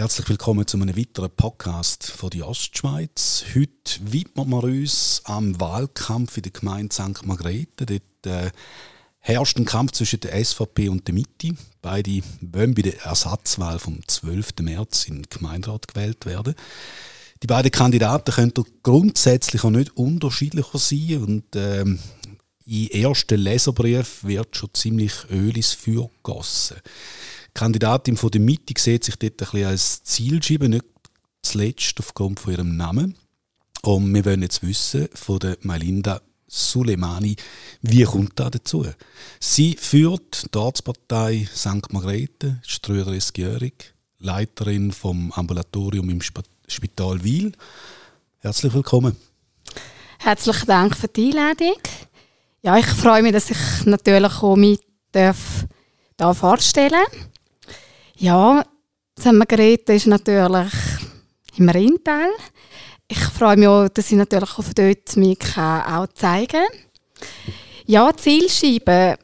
Herzlich willkommen zu einem weiteren Podcast von der Ostschweiz. Heute widmen wir uns am Wahlkampf in der Gemeinde St. Margrethe. Dort äh, herrscht ein Kampf zwischen der SVP und der Mitte. Beide wollen bei der Ersatzwahl vom 12. März in den Gemeinderat gewählt werden. Die beiden Kandidaten können grundsätzlich auch nicht unterschiedlicher sein und ähm, im ersten Leserbrief wird schon ziemlich Öl ins Feuer gegossen. Kandidatin von der Mitte sieht sich dort ein bisschen als Zielscheibe, nicht zuletzt aufgrund von ihrem Namen. Und wir wollen jetzt wissen von der Melinda Suleimani, wie kommt da dazu? Sie führt die Ortspartei St. Margrethe, ist 33-jährig, Leiterin vom Ambulatorium im Spital Wiel. Herzlich willkommen. Herzlichen Dank für die Einladung. Ja, ich freue mich, dass ich natürlich auch mit darf, da vorstellen Ja. Margrethe ist natürlich im Rheintal. Ich freue mich auch, dass ich natürlich auf dort mich auch zeigen kann. Ja, Zielscheibe.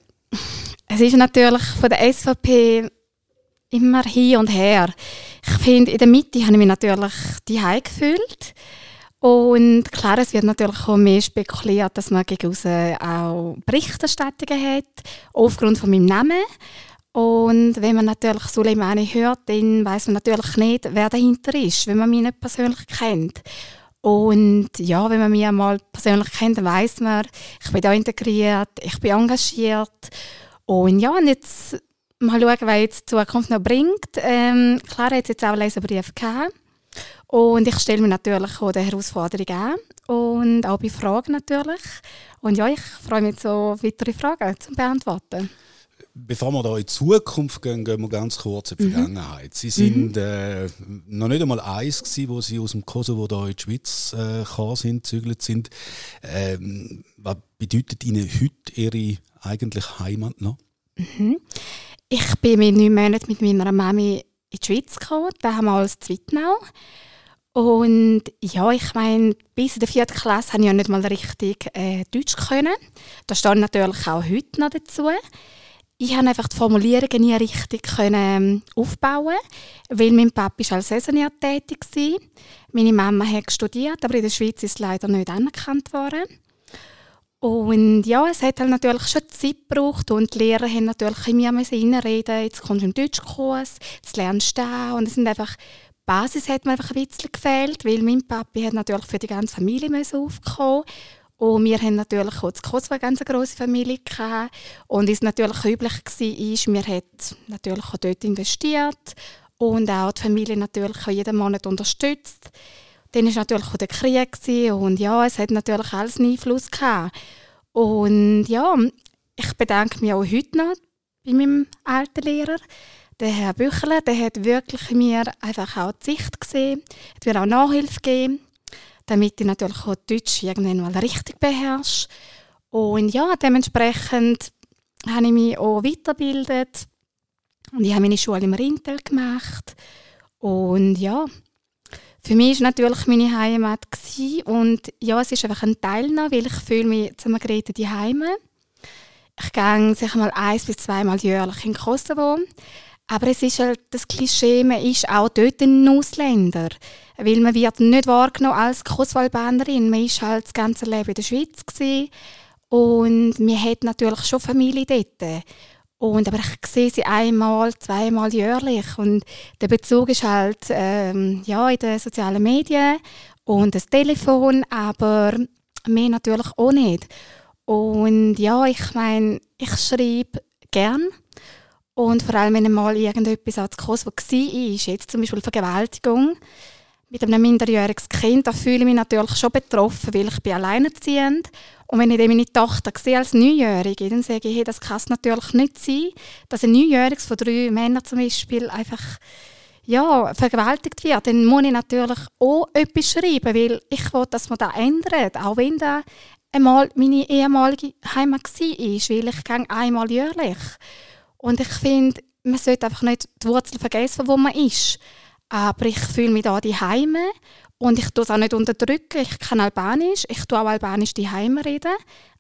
Es ist natürlich von der SVP immer hin und her. Ich finde, in der Mitte habe ich mich natürlich die gefühlt. Und klar, es wird natürlich auch mehr spekuliert, dass man gegen auch Berichterstattungen hat, aufgrund von meinem Namen. Und wenn man natürlich Suleimani hört, dann weiß man natürlich nicht, wer dahinter ist, wenn man mich nicht persönlich kennt. Und ja, wenn man mich einmal persönlich kennt, dann weiß man, ich bin da integriert, ich bin engagiert. Und ja, und jetzt mal schauen, was jetzt die Zukunft noch bringt. Ähm, klar, hat jetzt auch einen Leserbrief gehabt. Und ich stelle mir natürlich auch die Herausforderung an und auch bei Fragen natürlich. Und ja, ich freue mich so weitere Fragen zu beantworten. Bevor wir da in die Zukunft gehen, gehen wir ganz kurz in die mhm. Vergangenheit. Sie sind mhm. äh, noch nicht einmal eins gewesen, wo Sie aus dem Kosovo da in die Schweiz äh, gekommen sind, gezügelt sind. Ähm, was bedeutet Ihnen heute Ihre eigentliche Heimat noch? Mhm. Ich bin mit neun Monaten mit meiner Mami in die Schweiz gekommen, damals in Wittnau. Und ja, ich meine, bis in der vierten Klasse habe ich ja nicht mal richtig äh, Deutsch können. Das steht natürlich auch heute noch dazu. Ich habe einfach die Formulierungen nie richtig können ähm, aufbauen, weil mein Papa als Saisonier tätig war. Meine Mama hat studiert, aber in der Schweiz ist es leider nicht anerkannt worden. Und ja, es hat halt natürlich schon Zeit gebraucht und die Lehrer haben natürlich mir reinreden jetzt kommst du im Deutschkurs, jetzt lernst du da und es sind einfach die Basis hat mir einfach ein bisschen gefehlt, weil mein Papi hat natürlich für die ganze Familie aufkommen und wir haben natürlich auch in Kosovo eine ganz grosse Familie gehabt. Und es natürlich üblich war, wir haben natürlich auch dort investiert und auch die Familie natürlich auch jeden Monat unterstützt. Dann war natürlich auch der Krieg und ja, es hat natürlich alles einen Einfluss gehabt. Und ja, ich bedanke mich auch heute noch bei meinem alten Lehrer, der Herr Büchler, der hat wirklich mir einfach auch die Sicht gesehen, hat mir auch Nachhilfe gegeben damit ich natürlich auch Deutsch irgendwann mal richtig beherrsche. Und ja, dementsprechend habe ich mich auch weitergebildet und ich habe meine Schule im Rintel gemacht. Und ja, für mich war natürlich meine Heimat gewesen. und ja, es ist einfach ein Teil noch, weil ich fühle mich zu Margrethe die Heime. Ich gehe sicher mal eins bis zweimal jährlich in Kosovo. Aber es ist halt das Klischee, man ist auch dort ein Ausländer. Weil man wird nicht wahrgenommen als Kosovo-Albanerin. Man war halt das ganze Leben in der Schweiz. Gewesen. Und man hat natürlich schon Familie dort. Und, aber ich sehe sie einmal, zweimal jährlich. Und der Bezug ist halt ähm, ja, in den sozialen Medien und das Telefon, aber mehr natürlich auch nicht. Und ja, ich meine, ich schreibe gern und vor allem, wenn mal irgendetwas als Kosovo war, jetzt zum Beispiel Vergewaltigung mit einem minderjährigen Kind, da fühle ich mich natürlich schon betroffen, weil ich bin alleinerziehend. Und wenn ich dann meine Tochter sehe als Neunjährige, dann sage ich, hey, das kann es natürlich nicht sein, dass ein Neunjähriges von drei Männern zum Beispiel einfach ja, vergewaltigt wird, dann muss ich natürlich auch etwas schreiben, weil ich will, dass man das ändert, auch wenn da einmal meine ehemalige Heimat war, weil ich gehe einmal jährlich. Und ich finde, man sollte einfach nicht die Wurzel vergessen, wo man ist. Aber ich fühle mich da die Heime und ich tue es auch nicht unterdrücken. Ich kann Albanisch, ich tue auch Albanisch die Heime reden.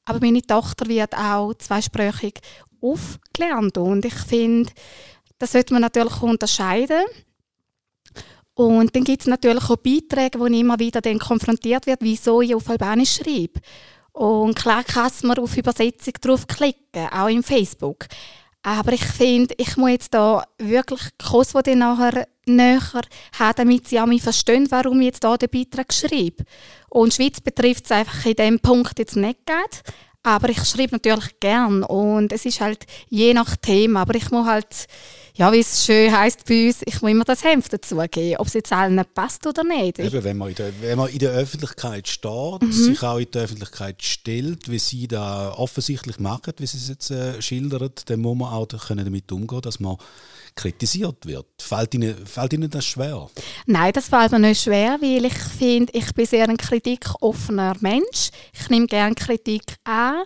Aber meine Tochter wird auch zweisprachig aufgelernt und ich finde, das sollte man natürlich unterscheiden. Und dann gibt es natürlich auch Beiträge, wo ich immer wieder dann konfrontiert wird, wieso ich auf Albanisch schreibe. Und klar kann man auf Übersetzung draufklicken, auch im Facebook. Aber ich finde, ich muss jetzt da wirklich Kurs, die dann nachher näher haben, damit sie auch mich verstehen, warum ich jetzt da den Beitrag schreibe. Und Schweiz betrifft es einfach in diesem Punkt jetzt nicht gerade. Aber ich schreibe natürlich gern und es ist halt je nach Thema. Aber ich muss halt, ja, wie es schön heisst bei uns, ich muss immer das Hemd dazugeben, ob es jetzt allen passt oder nicht. Eben, wenn man in der, wenn man in der Öffentlichkeit steht, mhm. sich auch in der Öffentlichkeit stellt, wie sie da offensichtlich machen, wie sie es jetzt äh, schildern, dann muss man auch können damit umgehen, dass man kritisiert wird. Fällt Ihnen, fällt Ihnen das schwer? Nein, das fällt mir nicht schwer, weil ich finde, ich bin sehr ein kritikoffener Mensch. Ich nehme gerne Kritik an.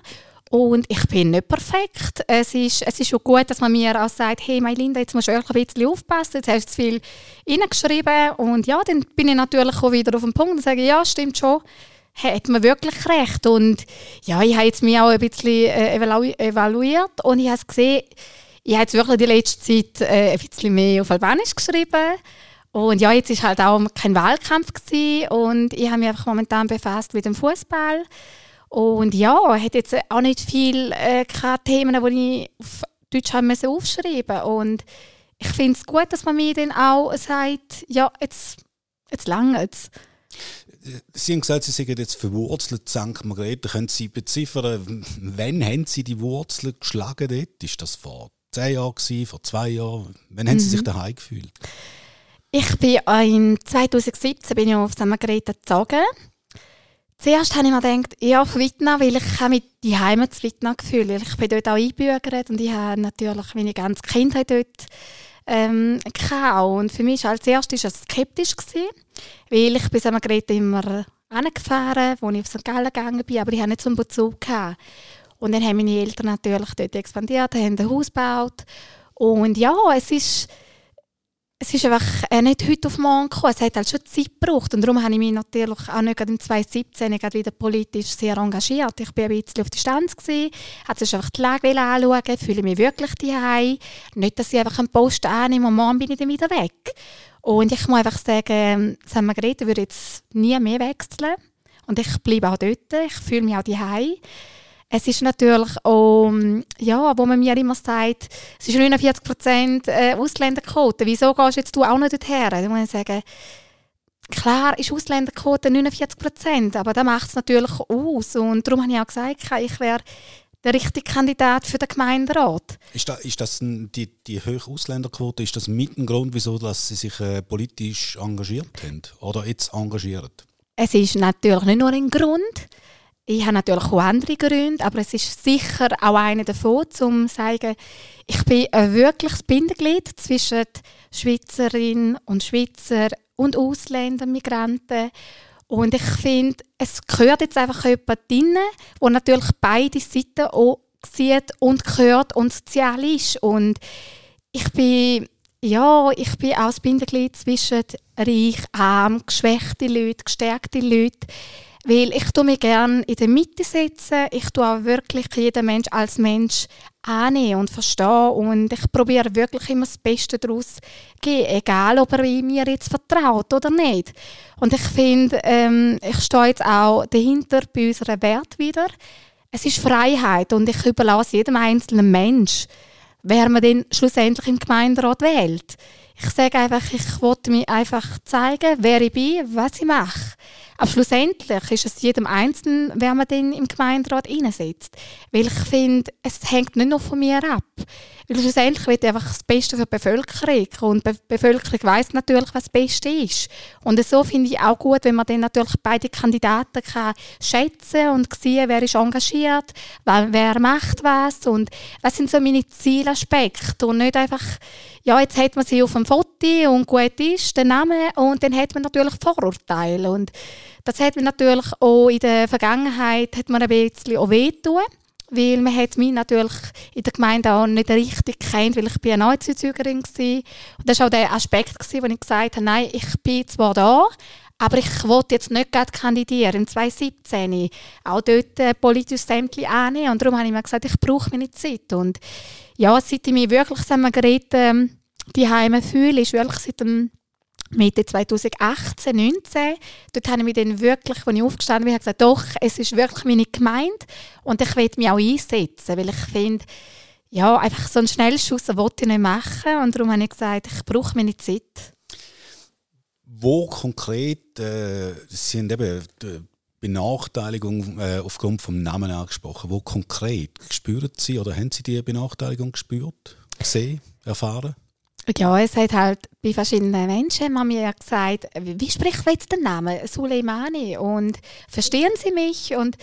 Und ich bin nicht perfekt. Es ist, es ist schon gut, dass man mir auch sagt, hey Mailinda, jetzt musst du ein bisschen aufpassen, jetzt hast du zu viel reingeschrieben. Und ja, dann bin ich natürlich auch wieder auf dem Punkt und sage, ja, stimmt schon, hat man wirklich recht. Und ja, ich habe jetzt mich auch ein bisschen äh, evaluiert und ich habe gesehen, ich habe jetzt wirklich die letzte Zeit äh, ein bisschen mehr auf Albanisch geschrieben. Und ja, jetzt war halt auch kein Wahlkampf gewesen und ich habe mich einfach momentan befasst mit dem Fußball. Und ja, hat jetzt auch nicht viele äh, Themen, die ich auf Deutsch haben müssen aufschreiben Und ich finde es gut, dass man mir dann auch sagt, ja, jetzt, jetzt lange es. Sie haben gesagt, Sie sind jetzt verwurzelt St. Margrethe. Können Sie beziffern, wann haben Sie die Wurzeln geschlagen dort? Ist das vor zehn Jahren, gewesen, vor zwei Jahren? Wann haben Sie sich mhm. daheim gefühlt? Ich bin in 2017 bin ich auf St. Margrethe gezogen. Zuerst habe ich mir gedacht, ja, auf Wittna, weil ich mich die Heimat zu Wittna gefühlt. Ich bin dort auch eingebürgert und ich habe natürlich meine ganze Kindheit dort ähm. Und für mich als erstes war skeptisch, gewesen, weil ich bis St. Margrethe immer wo ich auf St. Gallen gegangen bin, aber ich hatte nicht so einen Bezug. Gehabt. Und dann haben meine Eltern natürlich dort expandiert, haben ein Haus gebaut. Und ja, es ist, es ist einfach äh, nicht heute auf morgen gekommen. Es hat halt schon Zeit gebraucht. Und darum habe ich mich natürlich auch nicht im 2017 wieder politisch sehr engagiert. Ich war ein bisschen auf Distanz, habe sich einfach die Lage anschauen, fühle mich wirklich daheim. Nicht, dass ich einfach einen Post annehme und morgen bin ich dann wieder weg. Und ich muss einfach sagen, St. Margrethe würde jetzt nie mehr wechseln. Und ich bleibe auch dort. Ich fühle mich auch daheim. Es ist natürlich auch, ja, wo man mir immer sagt, es ist 49 Prozent äh, Ausländerquote. Wieso gehst jetzt du auch nicht dorthin? Da muss ich sagen, klar ist Ausländerquote 49 Prozent, aber das macht es natürlich aus. Und darum habe ich auch gesagt, ich wäre der richtige Kandidat für den Gemeinderat. Ist, da, ist das die, die hohe Ausländerquote, ist das mit ein Grund, wieso dass Sie sich äh, politisch engagiert haben oder jetzt engagieren? Es ist natürlich nicht nur ein Grund. Ich habe natürlich auch andere Gründe, aber es ist sicher auch einer davon, um zu sagen, ich bin ein wirkliches Bindeglied zwischen Schweizerin und Schweizer und Ausländer, Migranten. Und ich finde, es gehört jetzt einfach jemand drin, wo natürlich beide Seiten auch sieht und gehört und sozial ist. Und ich bin, ja, ich bin auch das Bindeglied zwischen reich, arm, geschwächte Leute, gestärkte Leute. Weil ich tue mich gerne in der Mitte setzen. Ich tue auch wirklich jeden Mensch als Mensch annehmen und verstehen. Und ich probiere wirklich immer das Beste daraus zu geben, egal ob er mir jetzt vertraut oder nicht. Und ich finde, ähm, ich stehe jetzt auch dahinter bei unserem Wert wieder. Es ist Freiheit und ich überlasse jedem einzelnen Mensch, wer man dann schlussendlich im Gemeinderat wählt. Ich sage einfach, ich wollte mir einfach zeigen, wer ich bin, was ich mache. Aber schlussendlich ist es jedem Einzelnen, wer man dann im Gemeinderat einsetzt. Weil ich finde, es hängt nicht nur von mir ab. Weil schlussendlich wird einfach das Beste für die Bevölkerung. Und die Bevölkerung weiß natürlich, was das Beste ist. Und so finde ich auch gut, wenn man dann natürlich beide Kandidaten kann schätzen und sehen, wer ist engagiert, wer macht was und was sind so meine Zielaspekte. Und nicht einfach, ja, jetzt hat man sie auf dem Foto und gut ist, der Name, und dann hat man natürlich Vorurteile. Und das hat mir natürlich auch in der Vergangenheit hat man ein bisschen auch wehtun, weil man hat mich natürlich in der Gemeinde auch nicht richtig kennt, weil ich bin eine Neuzuzügerin war. Und das war auch der Aspekt, wo ich gesagt habe, nein, ich bin zwar da, aber ich wollte jetzt nicht gerade kandidieren, im 2017. Auch dort ein politisches Ämtchen annehmen. Und darum habe ich mir gesagt, ich brauche meine Zeit. Und ja, seit ich mich wirklich, sagen wir, Geräte, ähm, die Heime fühle, ist wirklich seit dem Mitte 2018, 19, dort habe ich mich dann wirklich, als ich aufgestanden bin, gesagt, doch, es ist wirklich meine Gemeinde und ich will mich auch einsetzen, weil ich finde, ja, einfach so einen Schnellschuss wollte ich nicht machen und darum habe ich gesagt, ich brauche meine Zeit. Wo konkret, äh, haben eben die Benachteiligung äh, aufgrund des Namen angesprochen, wo konkret spüren Sie oder haben Sie diese Benachteiligung gespürt, gesehen, erfahren? Ja, es hat halt bei verschiedenen Menschen haben mir gesagt, wie spricht man jetzt den Namen Suleimani und verstehen Sie mich? Und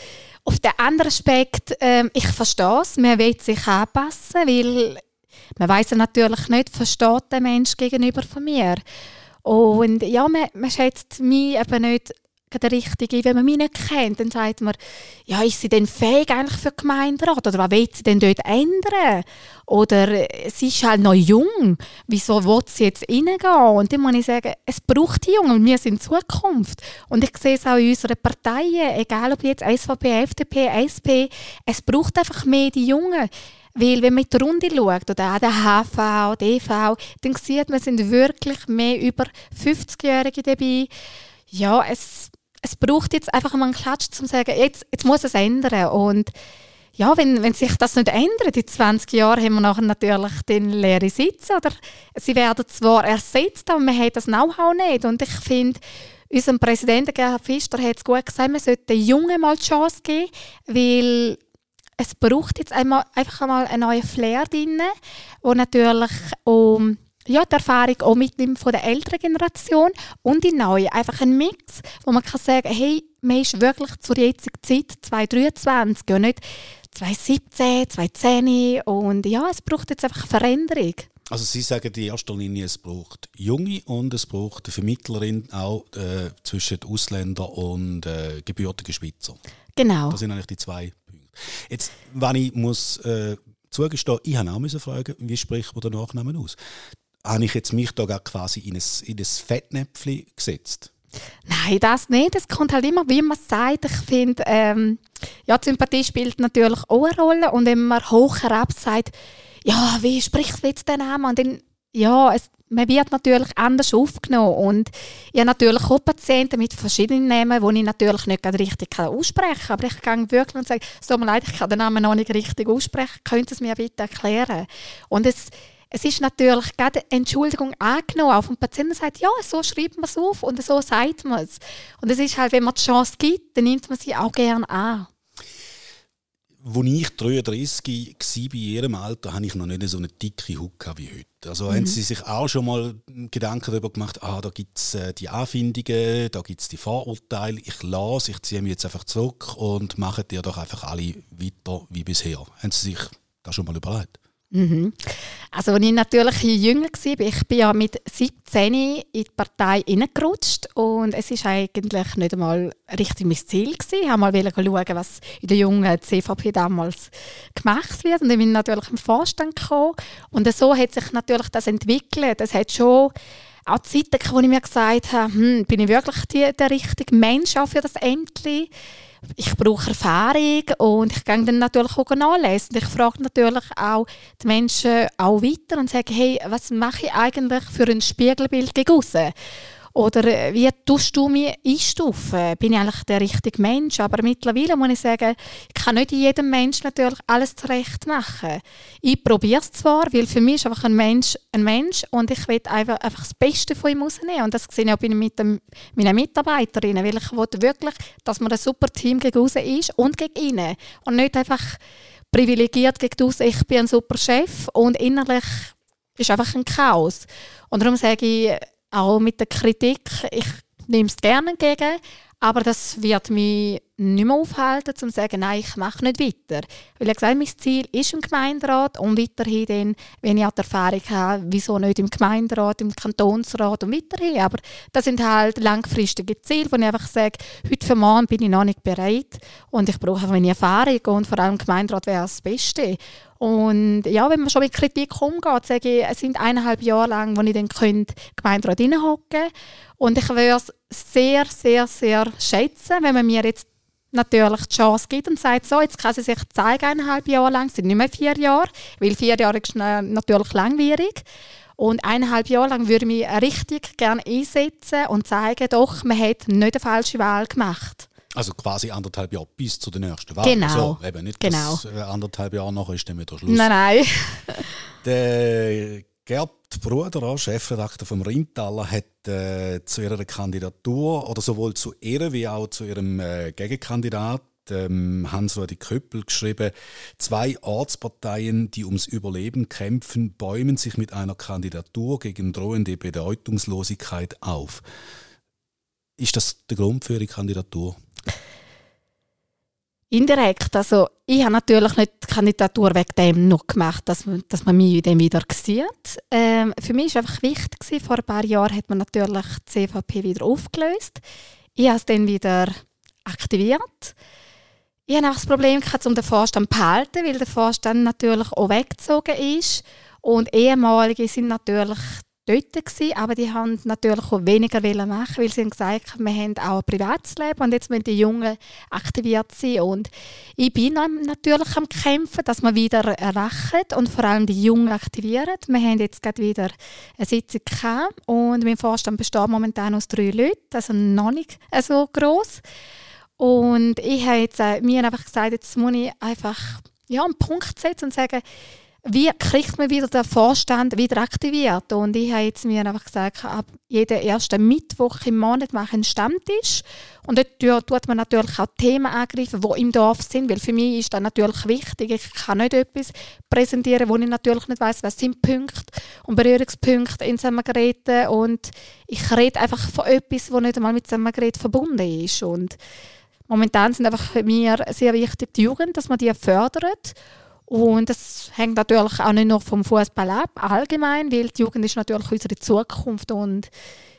auf der anderen Aspekt, äh, ich verstehe es, man will sich anpassen, weil man weiß ja natürlich nicht, versteht der Mensch gegenüber von mir. Und ja, man, man schätzt mich eben nicht der Richtige. Wenn man mich nicht kennt, dann sagt man, ja, ist sie denn fähig eigentlich für Gemeinderat? Oder was will sie denn dort ändern? Oder sie ist halt noch jung. Wieso will sie jetzt reingehen? Und dann muss ich sagen, es braucht die Jungen wir sind Zukunft. Und ich sehe es auch in unseren Parteien, egal ob jetzt SVP, FDP, SP, es braucht einfach mehr die Jungen. Weil wenn man in die Runde schaut, oder auch der HV, der EV, dann sieht man, es sind wirklich mehr über 50-Jährige dabei. Ja, es, es braucht jetzt einfach mal einen Klatsch, um zu sagen, jetzt, jetzt muss es ändern. Und ja, wenn, wenn sich das nicht ändert, in 20 Jahren haben wir nachher natürlich den leeren Sitz. Oder sie werden zwar ersetzt, aber man hat das Know-how nicht. Und ich finde, unser Präsident Gerhard Pfister hat es gut gesagt, man sollte den Jungen mal die Chance geben, weil es braucht jetzt einmal, einfach einmal einen neuen Flair drin, wo natürlich um ja, die Erfahrung auch mitnimmt von der älteren Generation und die neue. Einfach ein Mix, wo man kann sagen, hey, man ist wirklich zur jetzigen Zeit 2023 und nicht 2017, 2010 und ja, es braucht jetzt einfach eine Veränderung. Also Sie sagen in erster Linie, es braucht Junge und es braucht eine Vermittlerin auch äh, zwischen Ausländern und äh, gebürtigen Schweizer. Genau. Das sind eigentlich die zwei Punkte. Jetzt, wenn ich muss äh, zugestehen, ich habe auch fragen, wie spricht man den Nachnamen aus? Habe ich jetzt mich da quasi in ein, in ein Fettnäpfchen gesetzt? Nein, das nicht. Es kommt halt immer, wie man sagt. Ich finde, ähm, ja, die Sympathie spielt natürlich auch eine Rolle. Und wenn man hoch herab sagt, ja, wie spricht jetzt der Name? Und dann, ja, es, man wird natürlich anders aufgenommen. Und ich habe natürlich auch Patienten mit verschiedenen Namen, die ich natürlich nicht richtig aussprechen kann. Aber ich gehe wirklich und sage, es tut mir leid, ich kann den Namen noch nicht richtig aussprechen. Könnt ihr es mir bitte erklären? Und es es ist natürlich gerade Entschuldigung angenommen. Auch vom Patienten sagt, ja, so schreibt man es auf und so sagt man es. Und es ist halt, wenn man die Chance gibt, dann nimmt man sie auch gerne an. Als ich 33 war, bei ihrem Alter, hatte ich noch nicht so eine dicke Hucke wie heute. Also mhm. haben Sie sich auch schon mal Gedanken darüber gemacht, ah, da gibt es äh, die Anfindungen, da gibt es die Vorurteile, ich lasse, ich ziehe mich jetzt einfach zurück und mache dir doch einfach alle weiter wie bisher. Haben Sie sich das schon mal überlegt? Mhm. Also als ich natürlich jünger war, ich bin ja mit 17 in die Partei hineingerutscht und es war eigentlich nicht einmal richtig mein Ziel gewesen. Ich wollte mal schauen, was in der jungen CVP damals gemacht wird und ich bin natürlich im Vorstand gekommen und so hat sich natürlich das entwickelt. Es hat schon auch Zeiten, wo ich mir gesagt habe, hm, bin ich wirklich die, der richtige Mensch auch für das Ämtli? Ich brauche Erfahrung und ich gehe dann natürlich auch nachlesen. Ich frage natürlich auch die Menschen auch weiter und sage, hey, was mache ich eigentlich für ein Spiegelbild gegen aussen? Oder äh, wie tust du mich einstufen? Bin ich eigentlich der richtige Mensch? Aber mittlerweile muss ich sagen, ich kann nicht jedem Menschen natürlich alles zurecht machen. Ich probiere es zwar, weil für mich ist einfach ein Mensch ein Mensch und ich will einfach, einfach das Beste von ihm rausnehmen. Und das sehe ich auch mit dem, meinen Mitarbeiterinnen, weil ich will wirklich, dass man ein super Team gegen außen ist und gegen innen. Und nicht einfach privilegiert gegen außen, ich bin ein super Chef und innerlich ist einfach ein Chaos. Und darum sage ich, auch mit der Kritik, ich nehme es gerne entgegen, aber das wird mich nicht mehr aufhalten, um zu sagen, nein, ich mache nicht weiter. Weil ich gesagt mein Ziel ist im Gemeinderat und weiterhin dann, wenn ich auch die Erfahrung habe, wieso nicht im Gemeinderat, im Kantonsrat und weiterhin. Aber das sind halt langfristige Ziele, wo ich einfach sage, heute für morgen bin ich noch nicht bereit und ich brauche meine Erfahrung und vor allem im Gemeinderat wäre das Beste. Und ja, wenn man schon mit Kritik umgeht, sage ich, es sind eineinhalb Jahre lang, wo ich dann könnte Gemeinderat hineinhocken und ich würde es sehr, sehr, sehr schätzen, wenn man mir jetzt natürlich die Chance gibt und sagt, so, jetzt kann sie sich zeigen, eineinhalb Jahre lang, es sind nicht mehr vier Jahre, weil vier Jahre ist natürlich langwierig. Und eineinhalb Jahre lang würde ich mich richtig gerne einsetzen und zeigen, doch, man hat nicht eine falsche Wahl gemacht. Also quasi anderthalb Jahre bis zu der nächsten Wahl. Genau. So, eben nicht, genau. dass äh, anderthalb Jahre nachher ist dann wieder Schluss. Nein, nein. Der Gerd Bruder, Chefredakteur vom Rheintaler, hat äh, zu ihrer Kandidatur oder sowohl zu ihr wie auch zu ihrem äh, Gegenkandidat ähm, Hans-Rudi Köppel geschrieben, zwei Ortsparteien, die ums Überleben kämpfen, bäumen sich mit einer Kandidatur gegen drohende Bedeutungslosigkeit auf. Ist das der Grund für Ihre Kandidatur? Indirekt. Also, ich habe natürlich nicht die Kandidatur wegen dem noch gemacht, dass, dass man mich dann wieder sieht. Ähm, für mich war einfach wichtig, vor ein paar Jahren hat man natürlich die CVP wieder aufgelöst. Ich habe es dann wieder aktiviert. Ich hatte einfach das Problem, um den Vorstand zu behalten, weil der Vorstand natürlich auch weggezogen ist. Und ehemalige sind natürlich dort gewesen, aber die haben natürlich auch weniger machen, weil sie haben gesagt, wir haben auch ein privates Leben und jetzt müssen die Jungen aktiviert sein und ich bin natürlich am kämpfen, dass wir wieder erwachen und vor allem die Jungen aktivieren. Wir haben jetzt gerade wieder eine Sitzung gehabt und mein Vorstand besteht momentan aus drei Leuten, also noch nicht so groß. Und ich habe jetzt äh, mir einfach gesagt, jetzt muss ich einfach ja, einen Punkt setzen und sagen, wie kriegt man wieder den Vorstand wieder aktiviert? Und ich habe jetzt mir einfach gesagt, ab jeden ersten Mittwoch im Monat mache ich einen Stammtisch. Und dort tut man natürlich auch Themen angreifen, die im Dorf sind, weil für mich ist das natürlich wichtig. Ich kann nicht etwas präsentieren, wo ich natürlich nicht weiß, was sind Punkte und Berührungspunkte in Zusammengeräten. Und ich rede einfach von etwas, das nicht einmal mit Zusammengerät verbunden ist. Und momentan sind einfach mich sehr wichtig die Jugend, dass man die fördert und das hängt natürlich auch nicht nur vom Fußball ab, allgemein, weil die Jugend ist natürlich unsere Zukunft und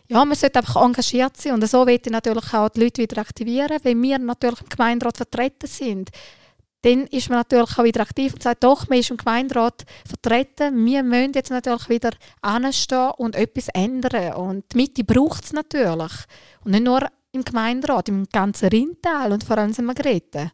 ja, man sollte einfach engagiert sein und so wird ich natürlich auch die Leute wieder aktivieren, wenn wir natürlich im Gemeinderat vertreten sind. Dann ist man natürlich auch wieder aktiv und sagt, doch, man ist im Gemeinderat vertreten, wir müssen jetzt natürlich wieder anstehen und etwas ändern und die Mitte braucht es natürlich und nicht nur im Gemeinderat, im ganzen Rheintal und vor allem in Margrethe.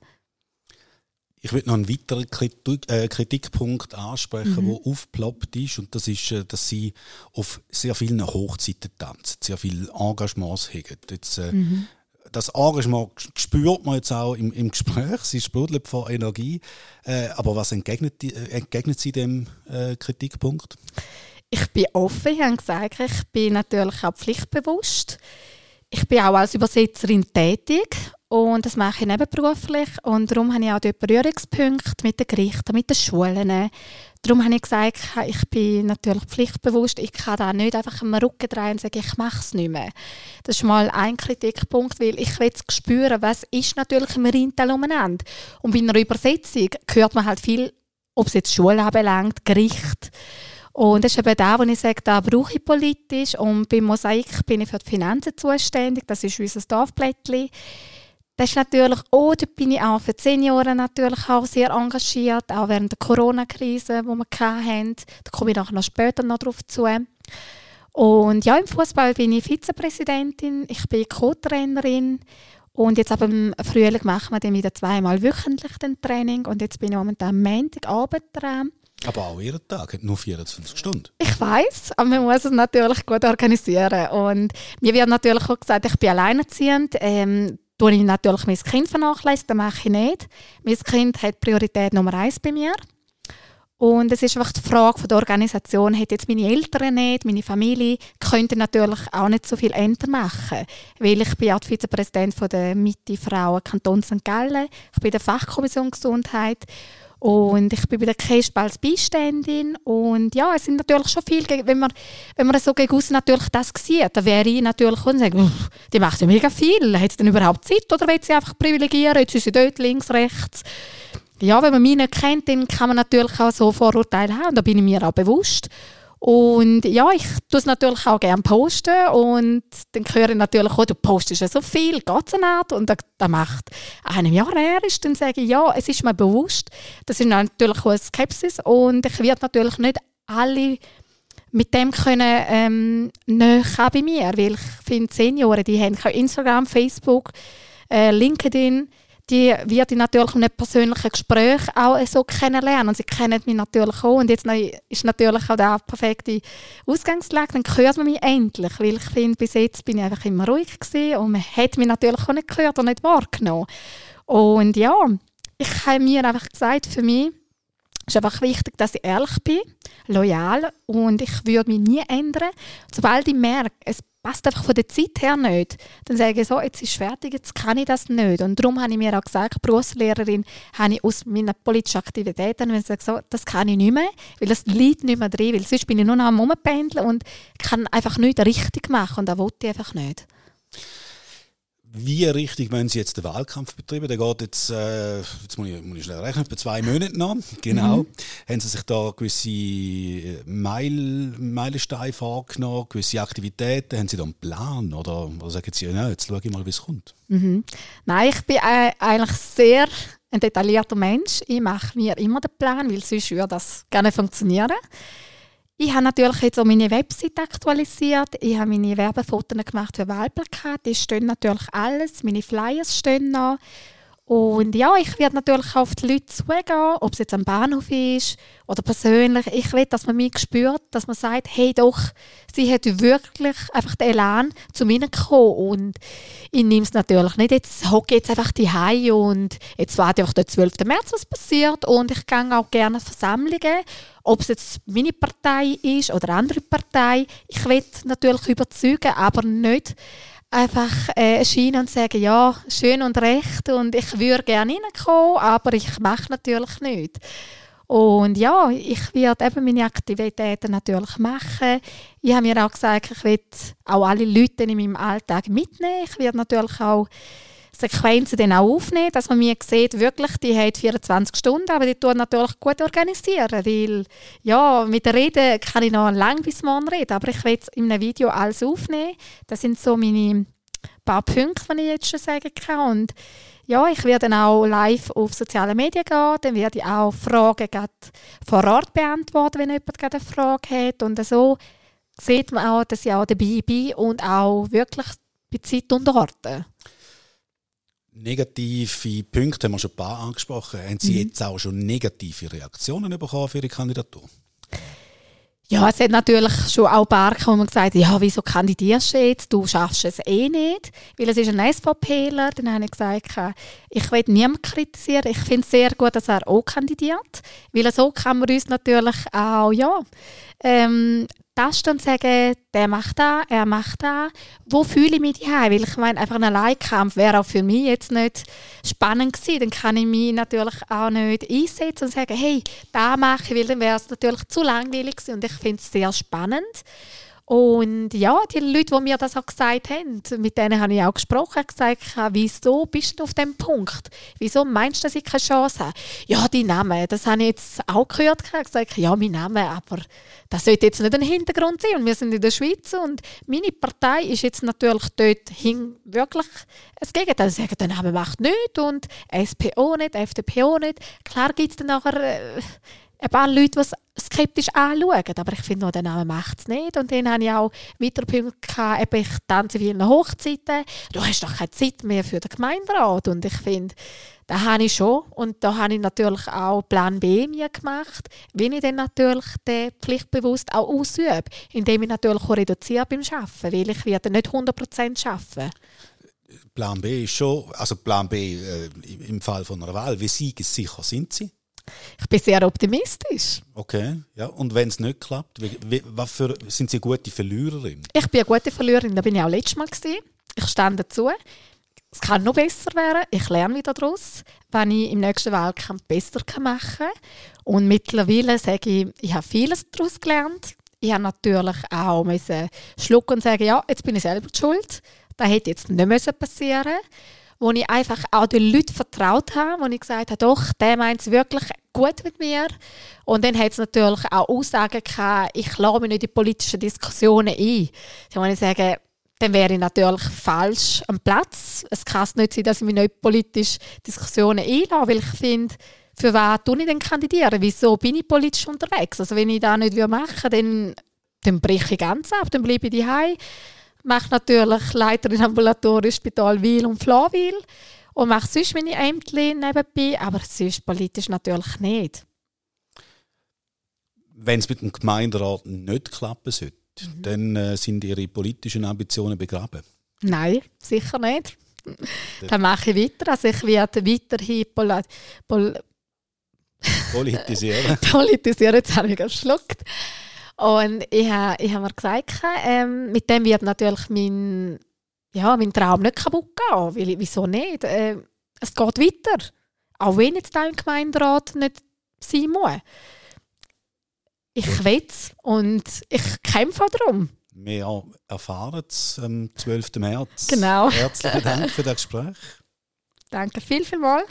Ich würde noch einen weiteren Kritik, äh, Kritikpunkt ansprechen, mhm. der aufgeploppt ist. Und das ist, äh, dass sie auf sehr vielen Hochzeiten tanzen, sehr viel Engagements haben. Jetzt, äh, mhm. Das Engagement spürt man jetzt auch im, im Gespräch. Sie sprudelt vor Energie. Äh, aber was entgegnet, äh, entgegnet sie dem äh, Kritikpunkt? Ich bin offen, ich habe gesagt, ich bin natürlich auch pflichtbewusst. Ich bin auch als Übersetzerin tätig und das mache ich nebenberuflich. Und darum habe ich auch dort Berührungspunkte mit den Gerichten, mit den Schulen. Darum habe ich gesagt, ich bin natürlich pflichtbewusst. Ich kann da nicht einfach am Rücken drehen und sagen, ich mache es nicht mehr. Das ist mal ein Kritikpunkt, weil ich will spüren, was ist natürlich im Rheintal umeinander. Und bei einer Übersetzung hört man halt viel, ob es jetzt Schule anbelangt, Gericht. Und das ist eben da, wo ich sage, da brauche ich politisch. Und bei Mosaik bin ich für die Finanzen zuständig. Das ist unser Dorfblättchen. Das ist natürlich auch, da bin ich auch für zehn Jahre natürlich auch sehr engagiert, auch während der Corona-Krise, die wir hatten. Da komme ich noch später noch drauf zu. Und ja, im Fußball bin ich Vizepräsidentin, ich bin Co-Trainerin und jetzt ab dem Frühling machen wir dann wieder zweimal wöchentlich den Training und jetzt bin ich momentan am Montagabend dran. Aber auch Ihr Tag nur 24 Stunden. Ich weiß, aber man muss es natürlich gut organisieren. Und mir wird natürlich auch gesagt, ich bin alleinerziehend. Ähm, tue ich natürlich mein Kind vernachlässigen, das mache ich nicht. Mein Kind hat Priorität Nummer eins bei mir. Und es ist einfach die Frage der Organisation, hat jetzt meine Eltern nicht, meine Familie, könnte natürlich auch nicht so viel Ämter machen. Weil ich bin auch die Vizepräsident von der Mitte Frauen Kanton St. Gallen, ich bin der Fachkommission Gesundheit und ich bin bei der KESP als Beiständin. Und ja, es sind natürlich schon viel, wenn man, wenn man so gegen natürlich das sieht, dann wäre ich natürlich und sagen, die macht ja mega viel. Hat sie denn überhaupt Zeit oder will sie einfach privilegieren? Jetzt ist sie dort links, rechts. Ja, wenn man mich nicht kennt, dann kann man natürlich auch so Vorurteile haben. Da bin ich mir auch bewusst. Und ja, ich tue es natürlich auch gerne posten und dann höre ich natürlich auch, du postest ja so viel, geht es nicht? Und das macht einem Jahr her ist, dann sage ich, ja, es ist mir bewusst, das ist natürlich auch eine Skepsis und ich werde natürlich nicht alle mit dem können ähm, näher bei mir, weil ich finde, Senioren, die haben Instagram, Facebook, äh, LinkedIn, die wird ich natürlich in einem persönlichen Gespräch auch so kennenlernen. Und sie kennen mich natürlich auch. Und jetzt ist natürlich auch die perfekte Ausgangslage. Dann hört man mich endlich. Weil ich finde, bis jetzt bin ich einfach immer ruhig gewesen. Und man hat mich natürlich auch nicht gehört und nicht wahrgenommen. Und ja, ich habe mir einfach gesagt, für mich ist einfach wichtig, dass ich ehrlich bin, loyal und ich würde mich nie ändern. Sobald ich merke, es passt einfach von der Zeit her nicht, dann sage ich so, jetzt ist es fertig, jetzt kann ich das nicht. Und darum habe ich mir auch gesagt, Berufslehrerin, habe ich aus meinen politischen Aktivitäten gesagt, so, das kann ich nicht mehr, weil das liegt nicht mehr drin, weil sonst bin ich nur noch am Rumpendeln und kann einfach nichts richtig machen und das wollte ich einfach nicht wie richtig wollen Sie jetzt den Wahlkampf betreiben? Der geht jetzt, äh, jetzt muss ich, muss ich schnell rechnen, etwa zwei Monate noch. Genau. Mhm. Haben Sie sich da gewisse äh, Meil, Meilensteine vorgenommen, gewisse Aktivitäten? Haben Sie da einen Plan? Oder, oder sagen Sie, ja, jetzt schaue ich mal, wie es kommt? Mhm. Nein, ich bin äh, eigentlich sehr ein detaillierter Mensch. Ich mache mir immer den Plan, weil sonst würde das nicht funktionieren. Ich habe natürlich jetzt auch meine Website aktualisiert. Ich habe meine Werbefotos gemacht für Wahlplakate. Die stehen natürlich alles. Meine Flyers stehen noch. Und ja, ich werde natürlich auf die Leute zugehen, ob es jetzt am Bahnhof ist oder persönlich. Ich will, dass man mich spürt, dass man sagt, hey doch, sie hat wirklich einfach den Elan zu mir gekommen. Und ich nehme es natürlich nicht, jetzt hocke jetzt einfach die und jetzt warte ich auf den 12. März, was passiert. Und ich gehe auch gerne Versammlungen, ob es jetzt meine Partei ist oder andere Partei. Ich will natürlich überzeugen, aber nicht einfach äh, erscheinen und sagen, ja, schön und recht und ich würde gerne reinkommen, aber ich mache natürlich nicht. Und ja, ich werde eben meine Aktivitäten natürlich machen. Ich habe mir auch gesagt, ich will auch alle Leute in meinem Alltag mitnehmen. Ich werde natürlich auch Sequenzen dann auch aufnehmen, dass man mir sieht, wirklich, die hat 24 Stunden, aber die tun natürlich gut organisieren, weil ja, mit der Rede kann ich noch lange bis morgen reden, aber ich will in einem Video alles aufnehmen. Das sind so meine paar Punkte, die ich jetzt schon sagen kann. Und ja, ich werde dann auch live auf soziale Medien gehen, dann werde ich auch Fragen vor Ort beantworten, wenn jemand eine Frage hat. Und so sieht man auch, dass ich auch dabei bin und auch wirklich bei Zeit und Orten. Negative Punkte haben wir schon ein paar angesprochen. Haben Sie mhm. jetzt auch schon negative Reaktionen bekommen für Ihre Kandidatur? Ja, es hat natürlich schon auch ein paar wo man gesagt ja, wieso kandidierst du jetzt? Du schaffst es eh nicht, weil es ist ein SVPler. Dann habe ich gesagt, ich will niemanden kritisieren. Ich finde es sehr gut, dass er auch kandidiert, weil so kann man uns natürlich auch, ja, ähm, das dann sagen, der macht da, er macht da. Wo fühle ich mich daheim? Weil ich meine, einfach ein Alleinkampf wäre auch für mich jetzt nicht spannend gewesen. Dann kann ich mich natürlich auch nicht einsetzen und sagen, hey, da mache ich, weil dann wäre es natürlich zu langweilig gewesen. Und ich finde es sehr spannend. Und ja, die Leute, die mir das auch gesagt haben, mit denen habe ich auch gesprochen, gesagt, wieso bist du auf dem Punkt? Wieso meinst du, dass ich keine Chance habe? Ja, die Namen, das habe ich jetzt auch gehört. Ich habe gesagt, ja, mein Name, aber das sollte jetzt nicht ein Hintergrund sein. Und wir sind in der Schweiz und meine Partei ist jetzt natürlich dort hin wirklich das Gegenteil. Sie sagen, der Name macht nichts und SPO nicht, FDP nicht. Klar gibt es dann nachher... Äh, ein paar Leute, die es skeptisch anschauen. Aber ich finde, der Name macht es nicht. Und dann habe ich auch weiter Punkte ich tanze wie in Hochzeiten. Du hast doch keine Zeit mehr für den Gemeinderat. Und ich finde, da habe ich schon. Und da habe ich natürlich auch Plan B mir gemacht, wenn ich dann natürlich den pflichtbewusst auch ausübe, indem ich natürlich auch reduziere beim Arbeiten, weil ich werde nicht 100% arbeiten. Plan B ist schon, also Plan B äh, im Fall von einer Wahl, wie sicher sind Sie? Ich bin sehr optimistisch. Okay, ja. Und wenn es nicht klappt, wie, wie, was für, sind Sie eine gute Verliererin? Ich bin eine gute Verliererin, da bin ich auch letztes Mal. Gewesen. Ich stand dazu. Es kann noch besser werden. Ich lerne wieder daraus, wenn ich im nächsten Wahlkampf besser machen kann. Und mittlerweile sage ich, ich habe vieles daraus gelernt. Ich habe natürlich auch müssen schlucken und sagen, ja, jetzt bin ich selber schuld. Das hätte jetzt nicht passieren müssen wo ich einfach auch den Leuten vertraut habe, wo ich gesagt habe, doch, der meint es wirklich gut mit mir. Und dann hat es natürlich auch Aussagen gehabt, ich lasse mich nicht in politische Diskussionen ein. Da muss ich sagen, dann wäre ich natürlich falsch am Platz. Es kann nicht sein, dass ich mich nicht in politische Diskussionen einlasse, weil ich finde, für was tue ich denn kandidieren? Wieso bin ich politisch unterwegs? Also wenn ich das nicht machen würde, dann, dann breche ich ganz ab, dann bleibe ich daheim mache natürlich Leiterin Ambulatorisch Spital Wil und Flawil. und mache sonst meine Ämter nebenbei, aber sonst politisch natürlich nicht. Wenn es mit dem Gemeinderat nicht klappen sollte, mhm. dann äh, sind Ihre politischen Ambitionen begraben? Nein, sicher nicht. dann mache ich weiter. Also ich werde weiterhin Pol Pol politisieren. politisieren, jetzt habe ich geschluckt. Und ich habe, ich habe mir gesagt, ähm, mit dem wird natürlich mein, ja, mein Traum nicht kaputt gehen. Weil, wieso nicht? Äh, es geht weiter. Auch wenn jetzt im Gemeinderat nicht sein muss. Ich will es und ich kämpfe darum. Wir erfahren es am 12. März. Genau. Herzlichen Dank für das Gespräch. Danke viel, viel mal.